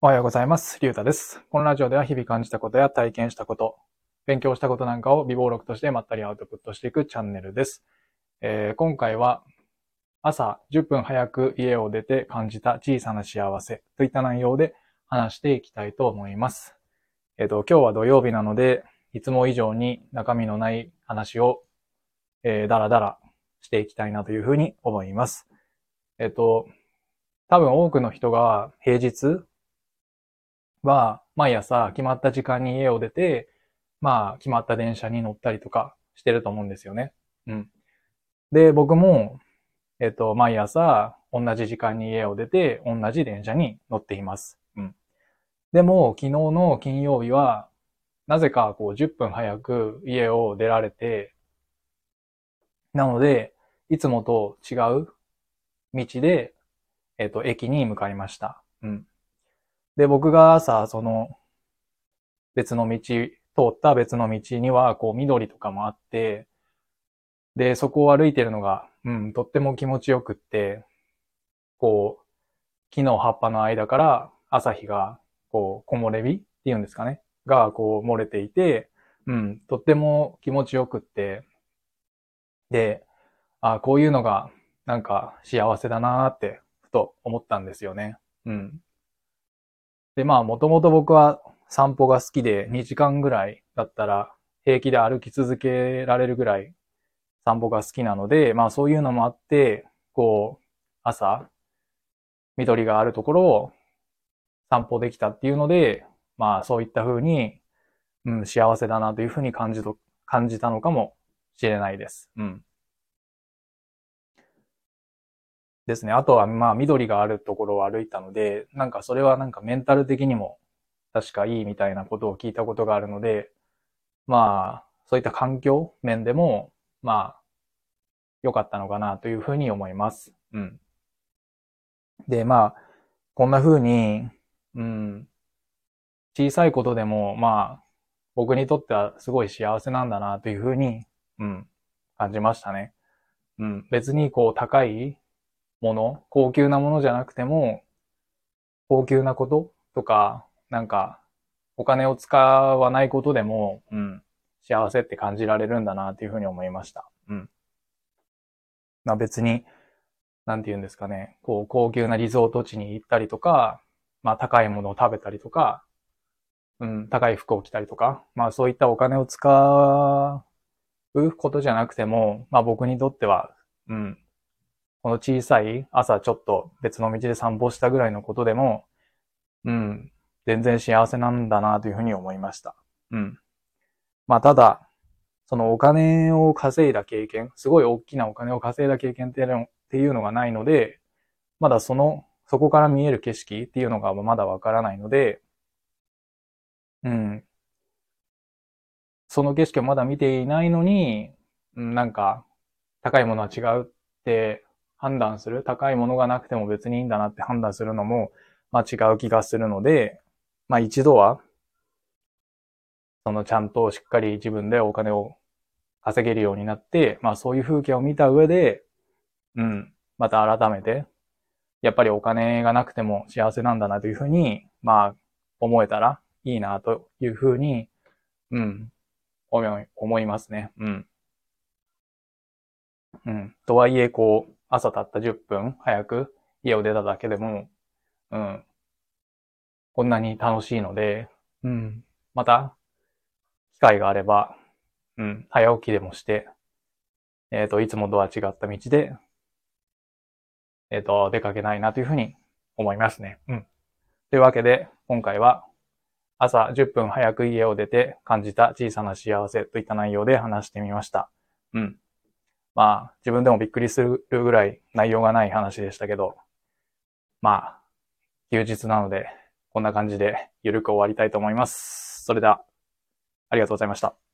おはようございます。りゅうたです。このラジオでは日々感じたことや体験したこと、勉強したことなんかを微暴録としてまったりアウトプットしていくチャンネルです。えー今回は朝10分早く家を出て感じた小さな幸せといった内容で話していきたいと思います。えっ、と、今日は土曜日なので、いつも以上に中身のない話を、えー、だらだらしていきたいなというふうに思います。えっ、と、多分多くの人が平日は毎朝決まった時間に家を出て、まあ決まった電車に乗ったりとかしてると思うんですよね。うん。で、僕も、えっと、毎朝同じ時間に家を出て同じ電車に乗っています。うん。でも昨日の金曜日は、なぜかこう10分早く家を出られて、なので、いつもと違う道で、えっと、駅に向かいました。うん。で、僕が朝、その、別の道、通った別の道には、こう、緑とかもあって、で、そこを歩いてるのが、うん、とっても気持ちよくって、こう、木の葉っぱの間から朝日が、こう、木漏れ日っていうんですかね、が、こう、漏れていて、うん、とっても気持ちよくって、で、あ、こういうのが、なんか幸せだなーって、ふと思ったんですよね。うん。で、まあ、もともと僕は散歩が好きで、2時間ぐらいだったら平気で歩き続けられるぐらい散歩が好きなので、まあそういうのもあって、こう、朝、緑があるところを散歩できたっていうので、まあそういった風に、うん、幸せだなという風に感じと、感じたのかもしれないです。うん。ですね。あとは、まあ、緑があるところを歩いたので、なんかそれはなんかメンタル的にも確かいいみたいなことを聞いたことがあるので、まあ、そういった環境面でも、まあ、良かったのかなというふうに思います。うん。で、まあ、こんな風に、うん、小さいことでも、まあ、僕にとってはすごい幸せなんだなというふうに、うん、感じましたね。うん、別にこう高いもの、高級なものじゃなくても、高級なこととか、なんか、お金を使わないことでも、うん、幸せって感じられるんだなっていうふうに思いました。うん。まあ別に、なんて言うんですかね、こう、高級なリゾート地に行ったりとか、まあ高いものを食べたりとか、うん、高い服を着たりとか、まあそういったお金を使うことじゃなくても、まあ僕にとっては、うん、この小さい朝ちょっと別の道で散歩したぐらいのことでも、うん、全然幸せなんだなというふうに思いました。うん。まあただ、そのお金を稼いだ経験、すごい大きなお金を稼いだ経験っていうのがないので、まだその、そこから見える景色っていうのがまだわからないので、うん。その景色をまだ見ていないのに、なんか、高いものは違うって判断する、高いものがなくても別にいいんだなって判断するのも、まあ違う気がするので、まあ一度は、そのちゃんとしっかり自分でお金を稼げるようになって、まあそういう風景を見た上で、うん、また改めて、やっぱりお金がなくても幸せなんだなというふうに、まあ思えたらいいなというふうに、うん、思い、思いますね。うん。うん。とはいえ、こう、朝たった10分早く家を出ただけでも、うん。こんなに楽しいので、うん。また、機会があれば、うん。早起きでもして、えっ、と、いつもとは違った道で、えっ、と、出かけないなというふうに思いますね。うん。というわけで、今回は、朝10分早く家を出て感じた小さな幸せといった内容で話してみました。うん。まあ、自分でもびっくりするぐらい内容がない話でしたけど、まあ、休日なので、こんな感じでゆるく終わりたいと思います。それでは、ありがとうございました。